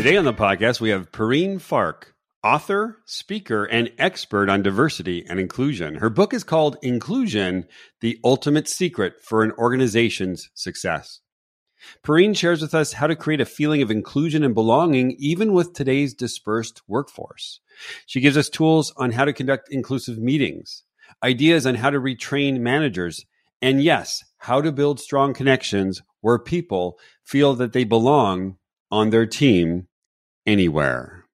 Today on the podcast, we have Perrine Farque, author, speaker, and expert on diversity and inclusion. Her book is called Inclusion The Ultimate Secret for an Organization's Success. Perrine shares with us how to create a feeling of inclusion and belonging even with today's dispersed workforce. She gives us tools on how to conduct inclusive meetings, ideas on how to retrain managers, and yes, how to build strong connections where people feel that they belong on their team anywhere.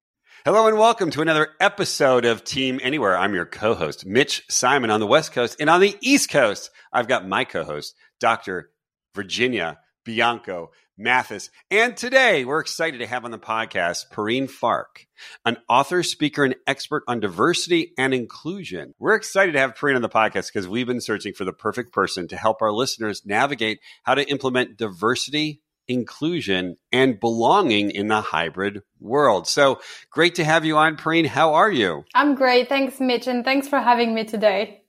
Hello and welcome to another episode of Team Anywhere. I'm your co host, Mitch Simon on the West Coast. And on the East Coast, I've got my co host, Dr. Virginia Bianco Mathis. And today we're excited to have on the podcast Perrine Farque, an author, speaker, and expert on diversity and inclusion. We're excited to have Perrine on the podcast because we've been searching for the perfect person to help our listeners navigate how to implement diversity inclusion and belonging in the hybrid world. So great to have you on, Perrine. How are you? I'm great. Thanks, Mitch. And thanks for having me today.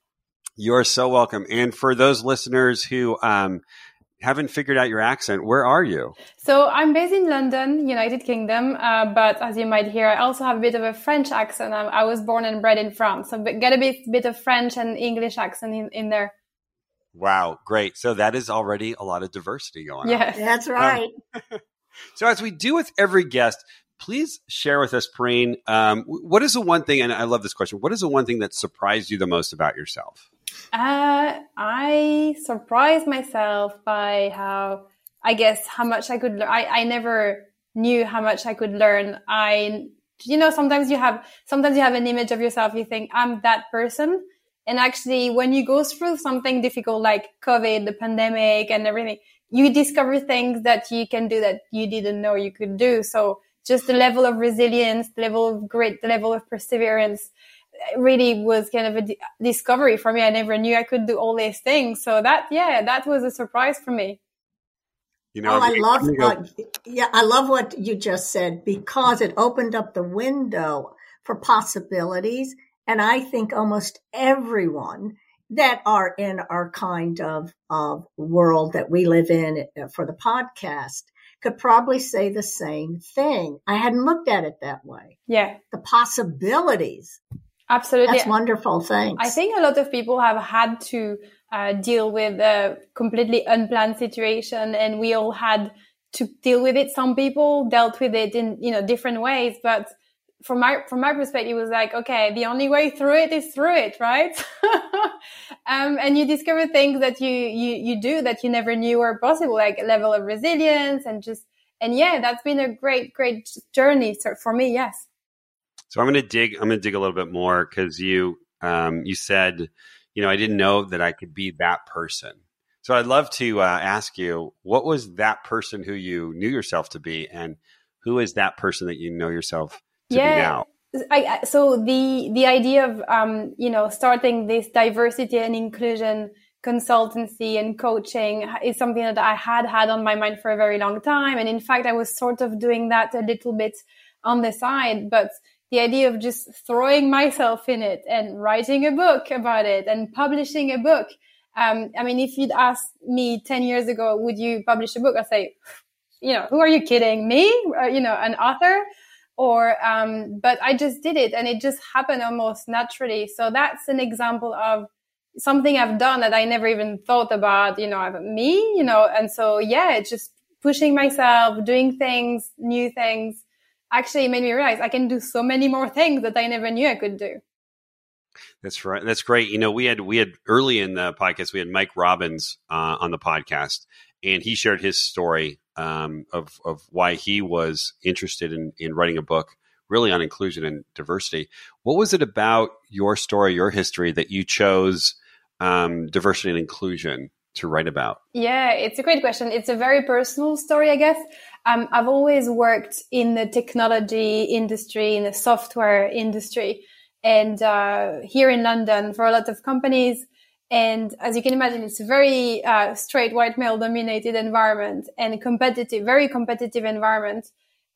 You're so welcome. And for those listeners who um, haven't figured out your accent, where are you? So I'm based in London, United Kingdom. Uh, but as you might hear, I also have a bit of a French accent. I, I was born and bred in France. So get a bit, bit of French and English accent in, in there. Wow, great. So that is already a lot of diversity going yes. on. Yes, that's right. Um, so as we do with every guest, please share with us, Perrine, um, what is the one thing, and I love this question, what is the one thing that surprised you the most about yourself? Uh, I surprised myself by how, I guess, how much I could learn. I, I never knew how much I could learn. I, you know, sometimes you have, sometimes you have an image of yourself. You think, I'm that person and actually, when you go through something difficult like COVID, the pandemic and everything, you discover things that you can do that you didn't know you could do. So just the level of resilience, the level of grit, the level of perseverance really was kind of a discovery for me. I never knew I could do all these things. So that, yeah, that was a surprise for me. You know, oh, I love, uh, yeah, I love what you just said because it opened up the window for possibilities and I think almost everyone that are in our kind of, of world that we live in uh, for the podcast could probably say the same thing. I hadn't looked at it that way. Yeah. The possibilities. Absolutely. That's wonderful. Thanks. I think a lot of people have had to uh, deal with a completely unplanned situation and we all had to deal with it. Some people dealt with it in, you know, different ways, but from my from my perspective it was like okay the only way through it is through it right? Um, and you discover things that you you you do that you never knew were possible like a level of resilience and just and yeah that's been a great great journey for me yes. So i'm to dig i'm to dig a little bit more because you um, you said you know i didn't know that i could be that person. So i'd love to uh, ask you what was that person who you knew yourself to be and who is that person that you know yourself yeah. I, so the the idea of um, you know starting this diversity and inclusion consultancy and coaching is something that I had had on my mind for a very long time, and in fact, I was sort of doing that a little bit on the side. But the idea of just throwing myself in it and writing a book about it and publishing a book. Um, I mean, if you'd asked me 10 years ago, would you publish a book? I'd say, you know, who are you kidding? Me? Uh, you know, an author? Or um, but i just did it and it just happened almost naturally so that's an example of something i've done that i never even thought about you know me you know and so yeah just pushing myself doing things new things actually made me realize i can do so many more things that i never knew i could do that's right. That's great. You know, we had we had early in the podcast we had Mike Robbins uh, on the podcast, and he shared his story um, of of why he was interested in in writing a book really on inclusion and diversity. What was it about your story, your history, that you chose um, diversity and inclusion to write about? Yeah, it's a great question. It's a very personal story, I guess. um, I've always worked in the technology industry, in the software industry, and uh, here in London for a lot of companies. And as you can imagine, it's a very uh, straight white male dominated environment and competitive, very competitive environment.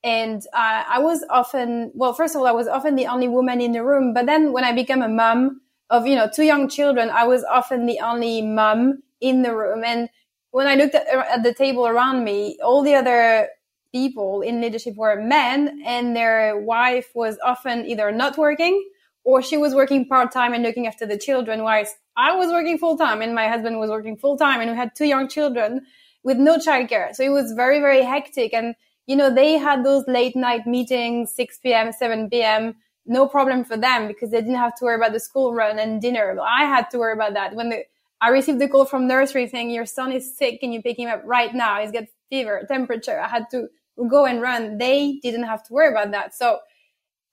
And uh, I was often, well, first of all, I was often the only woman in the room. But then when I became a mom of, you know, two young children, I was often the only mom in the room. And when I looked at, at the table around me, all the other people in leadership were men and their wife was often either not working or she was working part time and looking after the children, whereas I was working full time and my husband was working full time and we had two young children with no childcare. So it was very, very hectic. And, you know, they had those late night meetings, 6 p.m., 7 p.m., no problem for them because they didn't have to worry about the school run and dinner. But I had to worry about that. When the, I received the call from nursery saying your son is sick and you pick him up right now. He's got fever, temperature. I had to go and run. They didn't have to worry about that. So,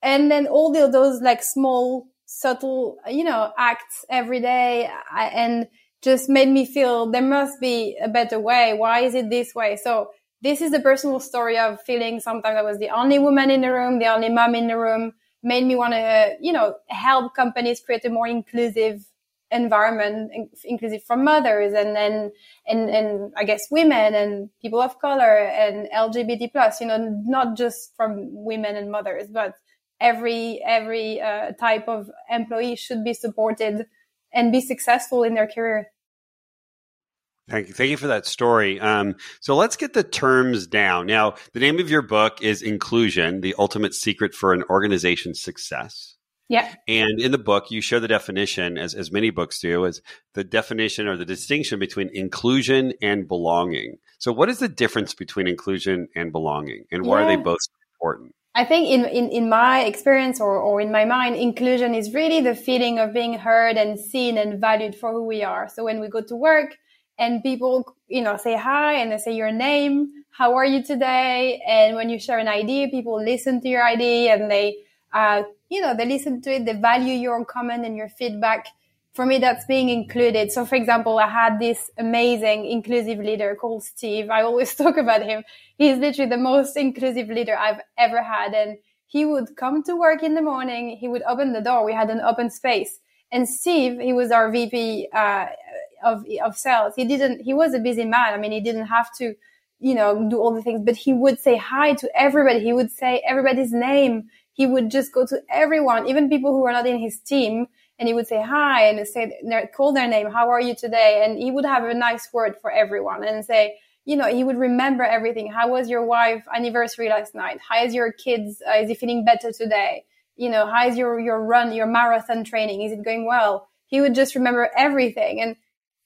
and then all the, those like small, subtle, you know, acts every day I, and just made me feel there must be a better way. Why is it this way? So this is the personal story of feeling sometimes I was the only woman in the room, the only mom in the room, made me want to, you know, help companies create a more inclusive environment, inclusive for mothers and, and, and, and I guess women and people of color and LGBT plus, you know, not just from women and mothers, but every every uh, type of employee should be supported and be successful in their career. Thank you. Thank you for that story. Um, so let's get the terms down. Now, the name of your book is Inclusion, the ultimate secret for an organization's success. Yeah. And in the book, you show the definition, as, as many books do, as the definition or the distinction between inclusion and belonging. So, what is the difference between inclusion and belonging, and why yeah. are they both important? I think in, in, in my experience or, or in my mind, inclusion is really the feeling of being heard and seen and valued for who we are. So when we go to work and people, you know, say hi and they say your name, how are you today? And when you share an idea, people listen to your idea and they, uh, you know, they listen to it, they value your comment and your feedback for me, that's being included. So, for example, I had this amazing inclusive leader called Steve. I always talk about him. He's literally the most inclusive leader I've ever had. And he would come to work in the morning. He would open the door. We had an open space. And Steve, he was our VP, uh, of, of sales. He didn't, he was a busy man. I mean, he didn't have to, you know, do all the things, but he would say hi to everybody. He would say everybody's name. He would just go to everyone, even people who were not in his team and he would say hi and say call their name how are you today? And he would have a nice word for everyone and say you know he would remember everything. How was your wife anniversary last night? How is your kids uh, is he feeling better today? You know how is your your run your marathon training? Is it going well? He would just remember everything. And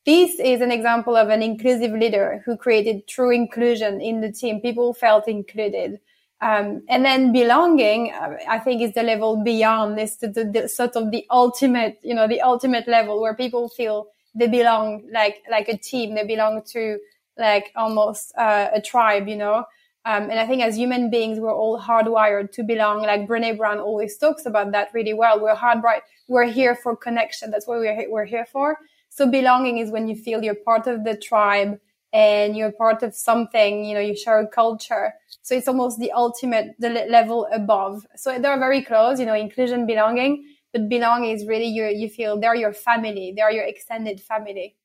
this is an example of an inclusive leader who created true inclusion in the team. People felt included um, and then belonging, uh, I think, is the level beyond this, the, the, the, sort of the ultimate, you know, the ultimate level where people feel they belong like like a team, they belong to like almost uh, a tribe, you know. Um, and I think as human beings, we're all hardwired to belong. Like Brene Brown always talks about that really well. We're hardwired. We're here for connection. That's what we're we're here for. So belonging is when you feel you're part of the tribe and you're part of something, you know, you share a culture. So it's almost the ultimate, the level above. So they're very close, you know, inclusion, belonging, but belonging is really your, you feel they're your family. They're your extended family.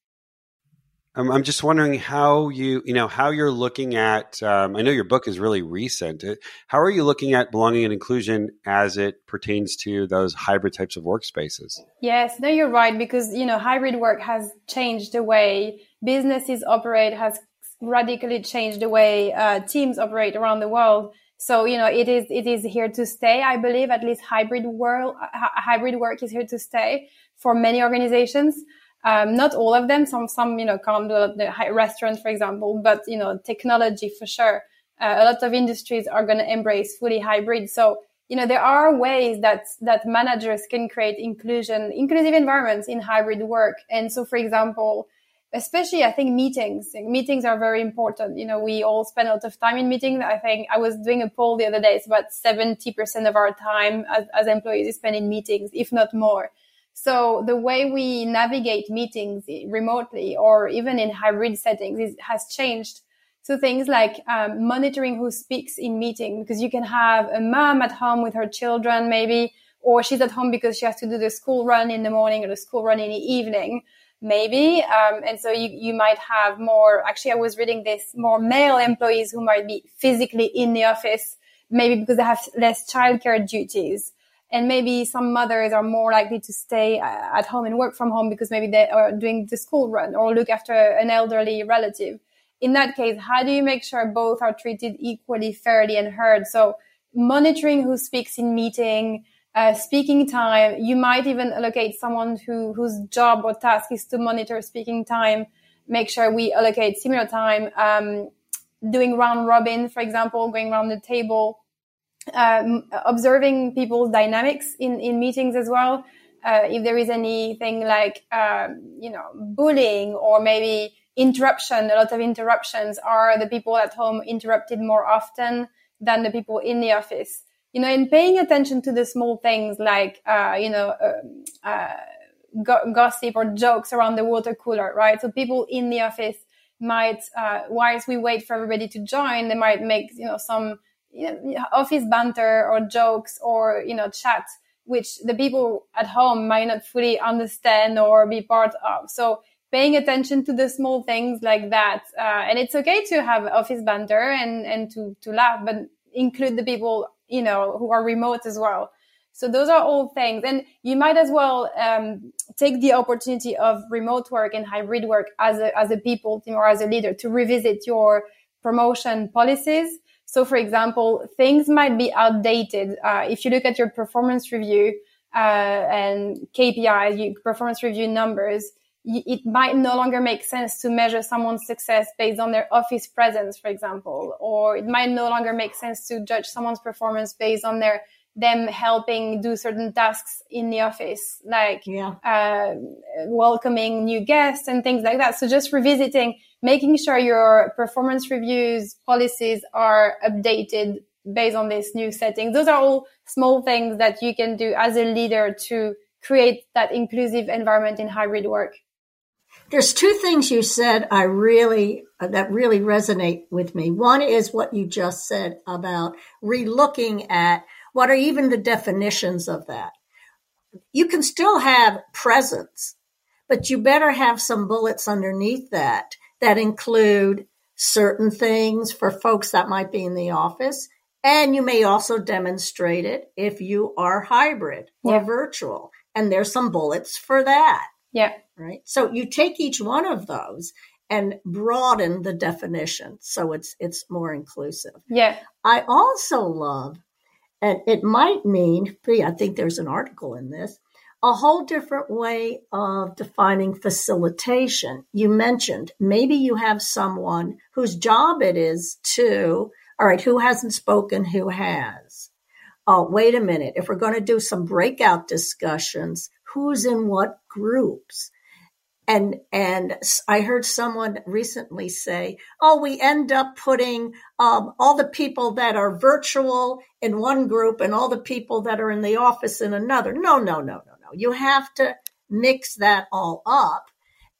I'm just wondering how you, you know, how you're looking at. Um, I know your book is really recent. Uh, how are you looking at belonging and inclusion as it pertains to those hybrid types of workspaces? Yes, no, you're right because you know hybrid work has changed the way businesses operate, has radically changed the way uh, teams operate around the world. So you know it is it is here to stay. I believe at least hybrid world hybrid work is here to stay for many organizations. Um, not all of them. Some, some, you know, can't do the restaurant, for example, but, you know, technology for sure. Uh, a lot of industries are going to embrace fully hybrid. So, you know, there are ways that, that managers can create inclusion, inclusive environments in hybrid work. And so, for example, especially I think meetings, meetings are very important. You know, we all spend a lot of time in meetings. I think I was doing a poll the other day. It's about 70% of our time as, as employees is spent in meetings, if not more. So the way we navigate meetings remotely or even in hybrid settings is, has changed. So things like um, monitoring who speaks in meeting, because you can have a mom at home with her children, maybe, or she's at home because she has to do the school run in the morning or the school run in the evening, maybe. Um, and so you, you might have more, actually, I was reading this, more male employees who might be physically in the office, maybe because they have less childcare duties. And maybe some mothers are more likely to stay uh, at home and work from home because maybe they are doing the school run or look after an elderly relative. In that case, how do you make sure both are treated equally, fairly, and heard? So monitoring who speaks in meeting, uh, speaking time. You might even allocate someone who whose job or task is to monitor speaking time. Make sure we allocate similar time. Um, doing round robin, for example, going around the table, um, observing people's dynamics in in meetings as well. Uh, if there is anything like um, you know bullying or maybe interruption, a lot of interruptions, are the people at home interrupted more often than the people in the office? you know, in paying attention to the small things like, uh, you know, uh, uh, go- gossip or jokes around the water cooler, right? So people in the office might, uh, whilst we wait for everybody to join, they might make, you know, some you know, office banter or jokes or, you know, chat, which the people at home might not fully understand or be part of. So paying attention to the small things like that. Uh, and it's okay to have office banter and, and to, to laugh, but include the people you know, who are remote as well. So those are all things. And you might as well um, take the opportunity of remote work and hybrid work as a, as a people team or as a leader to revisit your promotion policies. So for example, things might be outdated. Uh, if you look at your performance review uh, and KPIs, performance review numbers, it might no longer make sense to measure someone's success based on their office presence, for example, or it might no longer make sense to judge someone's performance based on their them helping do certain tasks in the office, like yeah. uh, welcoming new guests and things like that. So just revisiting, making sure your performance reviews policies are updated based on this new setting. Those are all small things that you can do as a leader to create that inclusive environment in hybrid work. There's two things you said I really that really resonate with me. One is what you just said about relooking at what are even the definitions of that. You can still have presence, but you better have some bullets underneath that that include certain things for folks that might be in the office. And you may also demonstrate it if you are hybrid or yeah. virtual. And there's some bullets for that. Yeah. Right. So you take each one of those and broaden the definition so it's it's more inclusive. Yeah. I also love and it might mean, I think there's an article in this, a whole different way of defining facilitation. You mentioned maybe you have someone whose job it is to, all right, who hasn't spoken, who has? Oh, wait a minute. If we're going to do some breakout discussions, who's in what groups. And, and I heard someone recently say, oh, we end up putting um, all the people that are virtual in one group and all the people that are in the office in another. No, no, no, no, no. You have to mix that all up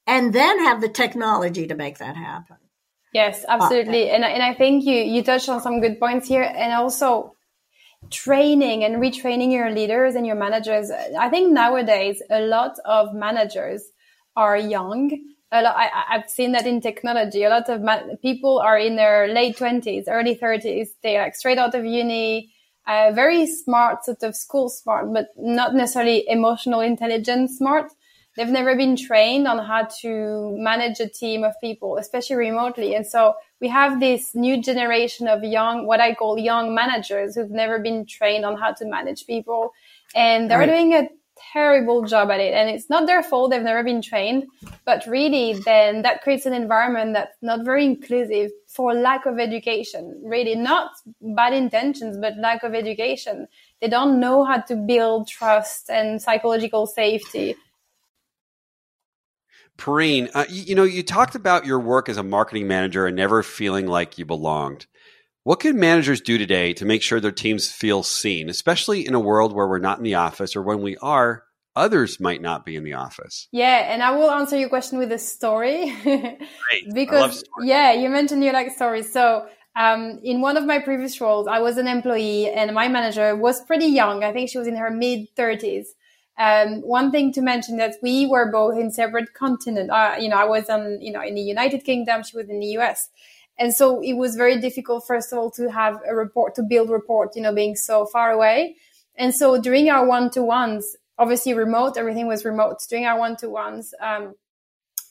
and then have the technology to make that happen. Yes, absolutely. Uh, and, and I think you, you touched on some good points here. And also training and retraining your leaders and your managers. I think nowadays a lot of managers are young. A lot, I, have seen that in technology. A lot of ma- people are in their late twenties, early thirties. They're like straight out of uni, uh, very smart, sort of school smart, but not necessarily emotional intelligence smart. They've never been trained on how to manage a team of people, especially remotely. And so we have this new generation of young, what I call young managers who've never been trained on how to manage people. And they're right. doing a terrible job at it. And it's not their fault. They've never been trained, but really then that creates an environment that's not very inclusive for lack of education. Really not bad intentions, but lack of education. They don't know how to build trust and psychological safety. Perrine, uh, you, you know, you talked about your work as a marketing manager and never feeling like you belonged. What can managers do today to make sure their teams feel seen, especially in a world where we're not in the office or when we are, others might not be in the office. Yeah, and I will answer your question with a story. because yeah, you mentioned you like stories. So um, in one of my previous roles, I was an employee and my manager was pretty young. I think she was in her mid 30s. Um, one thing to mention that we were both in separate continents. Uh, you know, I was on, you know, in the United Kingdom, she was in the US. And so it was very difficult, first of all, to have a report, to build report, you know, being so far away. And so during our one-to-ones, obviously remote, everything was remote. During our one-to-ones, um,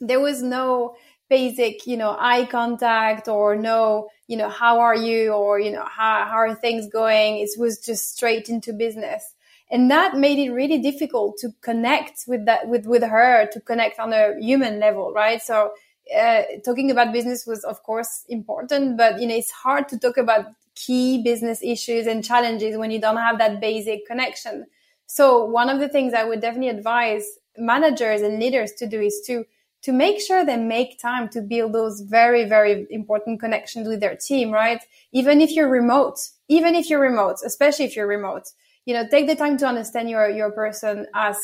there was no basic, you know, eye contact or no, you know, how are you or, you know, how, how are things going? It was just straight into business. And that made it really difficult to connect with that, with, with her, to connect on a human level, right? So, uh, talking about business was of course important, but, you know, it's hard to talk about key business issues and challenges when you don't have that basic connection. So one of the things I would definitely advise managers and leaders to do is to to make sure they make time to build those very, very important connections with their team, right? Even if you're remote, even if you're remote, especially if you're remote, you know, take the time to understand your, your person, ask,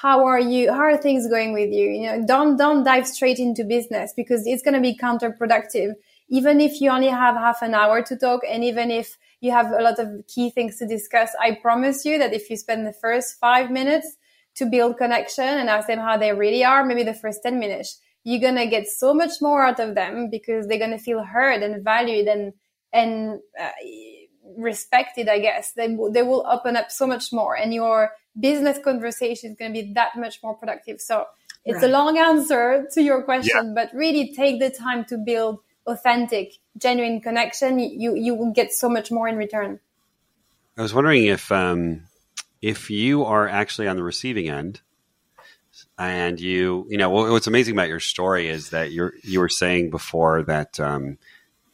how are you? How are things going with you? You know, don't, don't dive straight into business because it's going to be counterproductive. Even if you only have half an hour to talk and even if you have a lot of key things to discuss, I promise you that if you spend the first five minutes to build connection and ask them how they really are, maybe the first 10 minutes, you're going to get so much more out of them because they're going to feel heard and valued and, and uh, respected, I guess. They, they will open up so much more and your business conversation is going to be that much more productive. So it's right. a long answer to your question, yeah. but really take the time to build authentic, genuine connection. You, you will get so much more in return. I was wondering if, um, if you are actually on the receiving end and you you know what's amazing about your story is that you're you were saying before that um,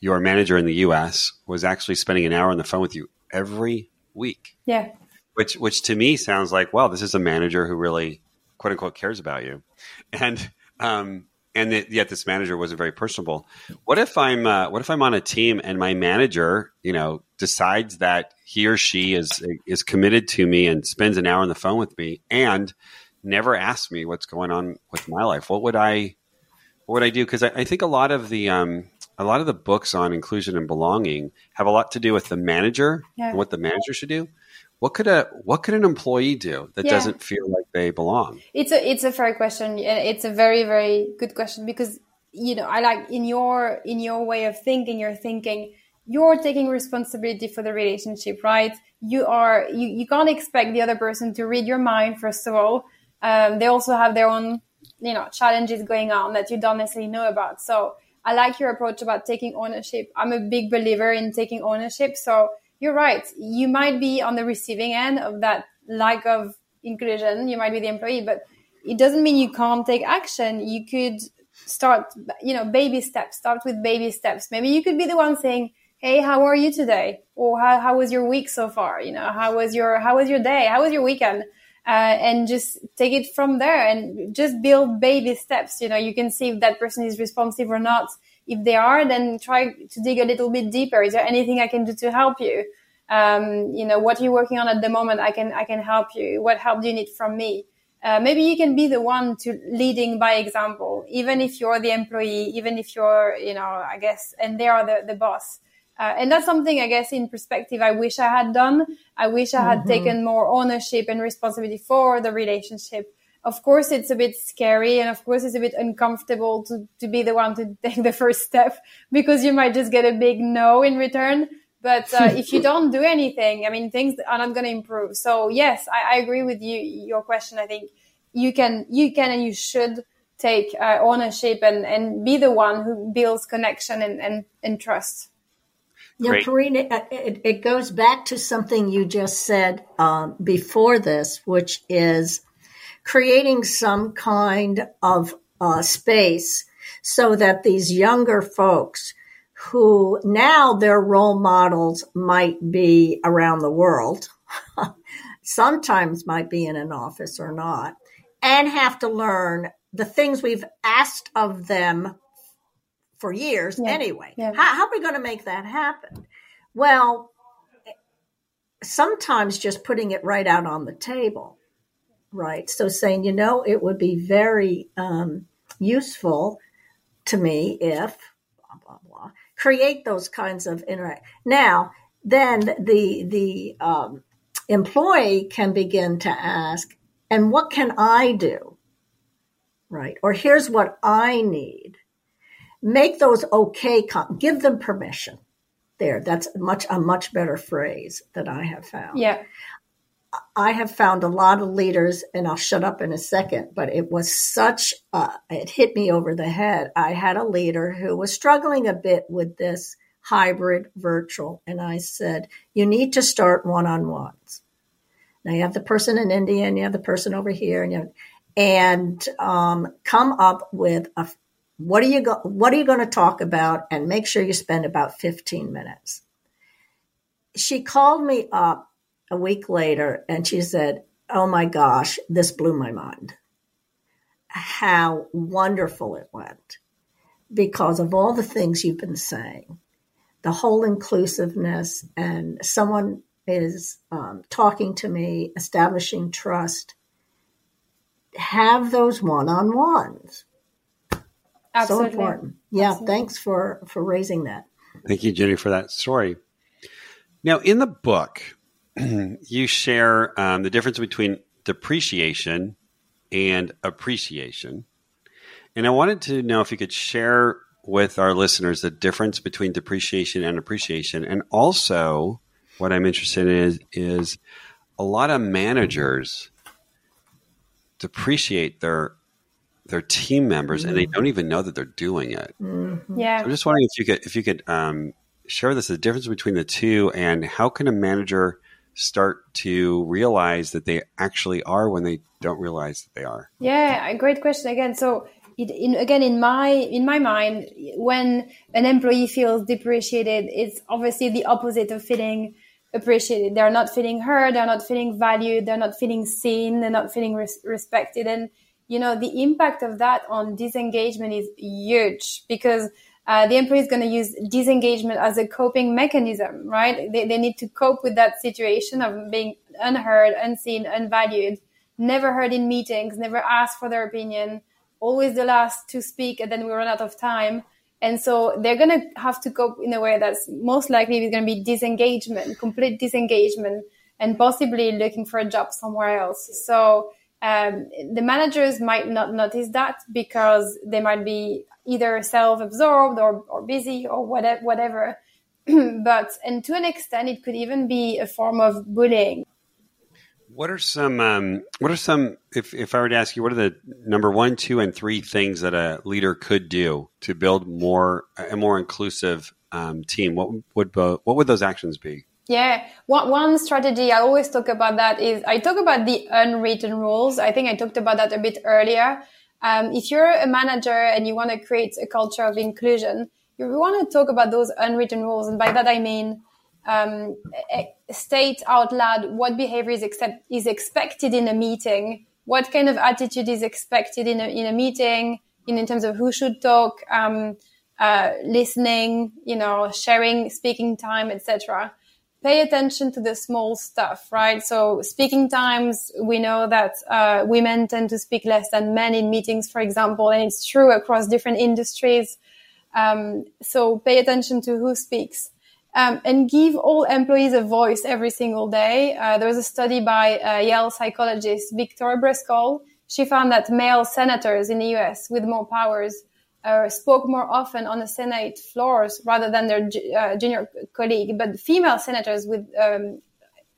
your manager in the us was actually spending an hour on the phone with you every week yeah which which to me sounds like wow this is a manager who really quote unquote cares about you and um, and yet this manager wasn't very personable. What if I'm uh, what if I'm on a team and my manager, you know, decides that he or she is is committed to me and spends an hour on the phone with me and never asks me what's going on with my life? What would I what would I do? Because I, I, think a lot of the um, a lot of the books on inclusion and belonging have a lot to do with the manager yeah. and what the manager should do what could a what could an employee do that yeah. doesn't feel like they belong? It's a it's a fair question it's a very very good question because you know i like in your in your way of thinking you're thinking you're taking responsibility for the relationship right? You are you, you can't expect the other person to read your mind first of all. Um, they also have their own you know challenges going on that you don't necessarily know about. So i like your approach about taking ownership. I'm a big believer in taking ownership. So you're right. You might be on the receiving end of that lack of inclusion. You might be the employee, but it doesn't mean you can't take action. You could start, you know, baby steps, start with baby steps. Maybe you could be the one saying, Hey, how are you today? Or how, how was your week so far? You know, how was your, how was your day? How was your weekend? Uh, and just take it from there and just build baby steps. You know, you can see if that person is responsive or not if they are, then try to dig a little bit deeper. Is there anything I can do to help you? Um, you know, what are you working on at the moment? I can, I can help you. What help do you need from me? Uh, maybe you can be the one to leading by example, even if you're the employee, even if you're, you know, I guess, and they are the, the boss. Uh, and that's something I guess in perspective I wish I had done. I wish I had mm-hmm. taken more ownership and responsibility for the relationship of course it's a bit scary and of course it's a bit uncomfortable to, to be the one to take the first step because you might just get a big no in return. But uh, if you don't do anything i mean things are not going to improve. So yes I, I, agree with you your question. I think you can you can and you should take uh, ownership and, and be the one who builds connection and, and, and trust. Yeah, Perrine, it, it, it, goes back to something you just said uh, before this, which is creating some kind of uh, space so that these younger folks who now their role models might be around the world, sometimes might be in an office or not, and have to learn the things we've asked of them for years yeah. anyway. Yeah. How, how are we going to make that happen? Well, sometimes just putting it right out on the table right? So saying, you know, it would be very um, useful to me if blah blah blah create those kinds of interact. Now, then the the um, employee can begin to ask, and what can I do? Right? Or here's what I need. Make those okay. Give them permission. There, that's much a much better phrase that I have found. Yeah. I have found a lot of leaders, and I'll shut up in a second, but it was such, a, it hit me over the head. I had a leader who was struggling a bit with this hybrid virtual, and I said, You need to start one on ones. Now you have the person in India, and you have the person over here, and you and um, come up with a what are you go, what are you going to talk about, and make sure you spend about fifteen minutes. She called me up a week later and she said, Oh my gosh, this blew my mind. How wonderful it went because of all the things you've been saying, the whole inclusiveness, and someone is um, talking to me, establishing trust. Have those one on ones. So important. Yeah, Absolutely. thanks for for raising that. Thank you, Jenny, for that story. Now, in the book, you share um, the difference between depreciation and appreciation. And I wanted to know if you could share with our listeners the difference between depreciation and appreciation. And also, what I'm interested in is, is a lot of managers depreciate their their team members mm-hmm. and they mm-hmm. don't even know that they're doing it. Mm-hmm. Yeah. So I'm just wondering if you could if you could um, share this the difference between the two and how can a manager start to realize that they actually are when they don't realize that they are? Yeah, great question again. So it, in, again, in my in my mind, when an employee feels depreciated, it's obviously the opposite of feeling appreciated. They're not feeling heard. They're not feeling valued. They're not feeling seen. They're not feeling res- respected. And you know the impact of that on disengagement is huge because uh, the employee is going to use disengagement as a coping mechanism, right? They, they need to cope with that situation of being unheard, unseen, unvalued, never heard in meetings, never asked for their opinion, always the last to speak, and then we run out of time. And so they're going to have to cope in a way that's most likely going to be disengagement, complete disengagement, and possibly looking for a job somewhere else. So um, the managers might not notice that because they might be either self-absorbed or, or busy or whatever, whatever. but and to an extent, it could even be a form of bullying. What are some? Um, what are some? If if I were to ask you, what are the number one, two, and three things that a leader could do to build more a more inclusive um, team? What would what would those actions be? Yeah, one, one strategy I always talk about that is I talk about the unwritten rules. I think I talked about that a bit earlier. Um, if you're a manager and you want to create a culture of inclusion, you want to talk about those unwritten rules. And by that, I mean, um, state out loud what behavior is, accept- is expected in a meeting, what kind of attitude is expected in a, in a meeting, in, in terms of who should talk, um, uh, listening, you know, sharing, speaking time, etc pay attention to the small stuff, right? So speaking times, we know that uh, women tend to speak less than men in meetings, for example, and it's true across different industries. Um, so pay attention to who speaks. Um, and give all employees a voice every single day. Uh, there was a study by uh, Yale psychologist Victoria Brescoll. She found that male senators in the US with more powers uh, spoke more often on the Senate floors rather than their uh, junior colleague. But female senators with um,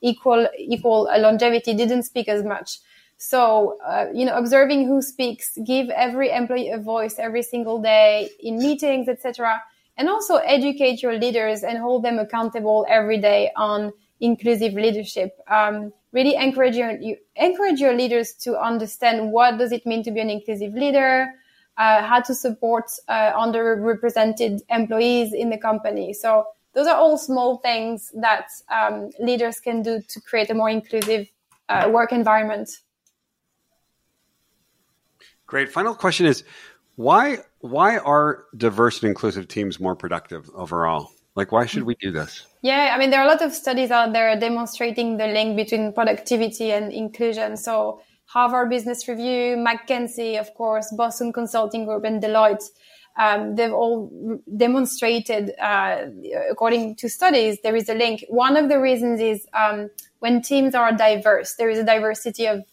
equal equal longevity didn't speak as much. So, uh, you know, observing who speaks, give every employee a voice every single day in meetings, etc., and also educate your leaders and hold them accountable every day on inclusive leadership. Um, really encourage your you, encourage your leaders to understand what does it mean to be an inclusive leader uh, how to support uh, underrepresented employees in the company. So those are all small things that um, leaders can do to create a more inclusive uh, work environment. Great. Final question is why why are diverse and inclusive teams more productive overall? Like why should we do this? Yeah, I mean there are a lot of studies out there demonstrating the link between productivity and inclusion. So Harvard Business Review, McKinsey, of course, Boston Consulting Group, and Deloitte. Um, they've all demonstrated, uh, according to studies, there is a link. One of the reasons is um, when teams are diverse, there is a diversity of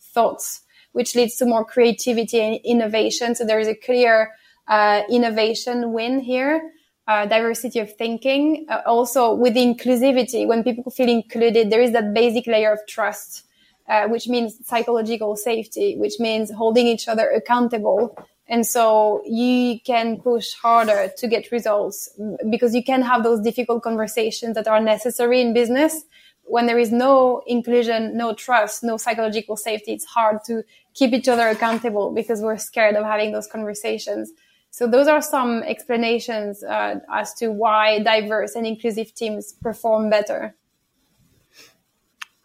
thoughts, which leads to more creativity and innovation. So there is a clear uh, innovation win here. Uh, diversity of thinking. Uh, also with inclusivity, when people feel included, there is that basic layer of trust, uh, which means psychological safety, which means holding each other accountable. And so you can push harder to get results because you can have those difficult conversations that are necessary in business. When there is no inclusion, no trust, no psychological safety, it's hard to keep each other accountable because we're scared of having those conversations. So those are some explanations uh, as to why diverse and inclusive teams perform better.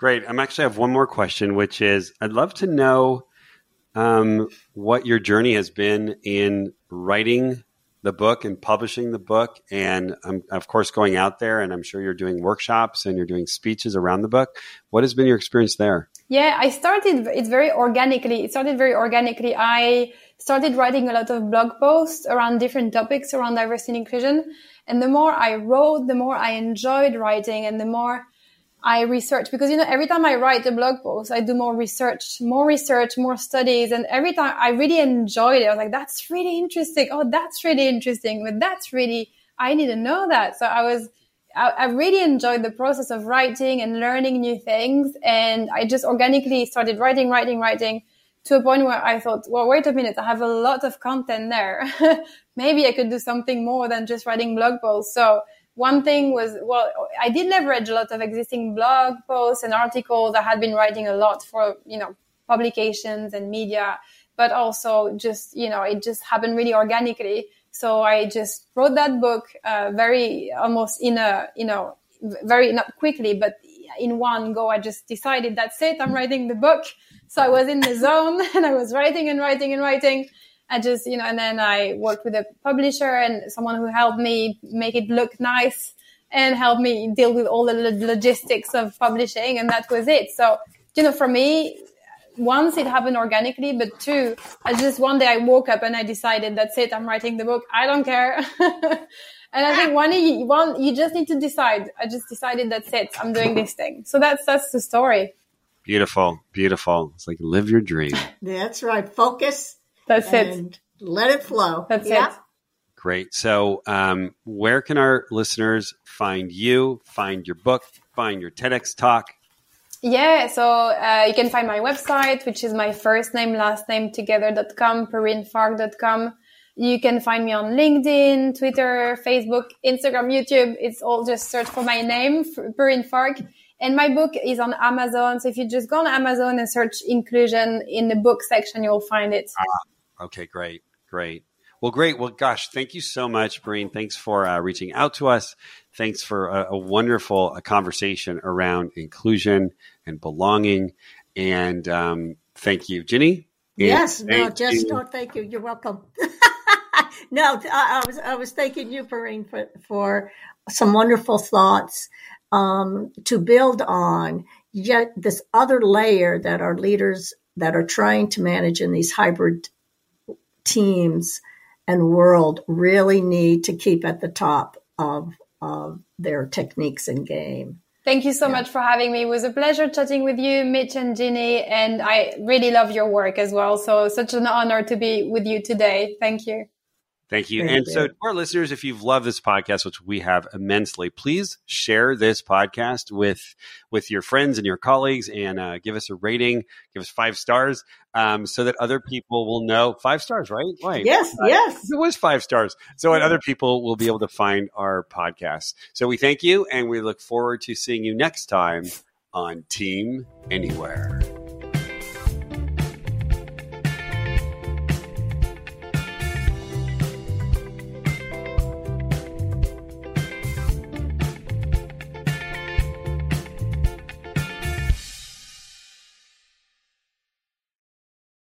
Great. I'm actually have one more question, which is I'd love to know um, what your journey has been in writing the book and publishing the book, and of course going out there. And I'm sure you're doing workshops and you're doing speeches around the book. What has been your experience there? Yeah, I started. It's very organically. It started very organically. I started writing a lot of blog posts around different topics around diversity and inclusion. And the more I wrote, the more I enjoyed writing and the more I research because, you know, every time I write a blog post, I do more research, more research, more studies. And every time I really enjoyed it. I was like, that's really interesting. Oh, that's really interesting. But that's really, I need to know that. So I was, I, I really enjoyed the process of writing and learning new things. And I just organically started writing, writing, writing to a point where I thought, well, wait a minute, I have a lot of content there. Maybe I could do something more than just writing blog posts. So one thing was, well, I did leverage a lot of existing blog posts and articles. I had been writing a lot for, you know, publications and media, but also just, you know, it just happened really organically. So I just wrote that book, uh, very almost in a, you know, very not quickly, but in one go. I just decided that's it. I'm writing the book so I was in the zone and I was writing and writing and writing. I just, you know, and then I worked with a publisher and someone who helped me make it look nice and helped me deal with all the logistics of publishing. And that was it. So, you know, for me, once it happened organically, but two, I just one day I woke up and I decided that's it. I'm writing the book. I don't care. and I think one, you, one, you just need to decide. I just decided that's it. I'm doing this thing. So that's, that's the story. Beautiful, beautiful. It's like live your dream. That's right. Focus. That's it. Let it flow. That's yeah. it. Great. So, um, where can our listeners find you, find your book, find your TEDx talk? Yeah, so uh, you can find my website, which is my first name, last name together.com, perrinefarque.com. You can find me on LinkedIn, Twitter, Facebook, Instagram, YouTube. It's all just search for my name, Perrine Farque. And my book is on Amazon. So if you just go on Amazon and search inclusion in the book section, you'll find it. Ah, okay, great, great. Well, great. Well, gosh, thank you so much, Breen. Thanks for uh, reaching out to us. Thanks for a, a wonderful uh, conversation around inclusion and belonging. And um, thank you, Ginny. Yes, no, just you. thank you. You're welcome. no, I, I, was I was thanking you, Breen, for for some wonderful thoughts um, to build on yet this other layer that our leaders that are trying to manage in these hybrid teams and world really need to keep at the top of, of their techniques and game. Thank you so yeah. much for having me. It was a pleasure chatting with you, Mitch and Ginny, and I really love your work as well. So such an honor to be with you today. Thank you. Thank you. Thank and you. so, to our listeners, if you've loved this podcast, which we have immensely, please share this podcast with with your friends and your colleagues, and uh, give us a rating, give us five stars, um, so that other people will know five stars, right? Right. Yes. Uh, yes. It was five stars, so that other people will be able to find our podcast. So we thank you, and we look forward to seeing you next time on Team Anywhere.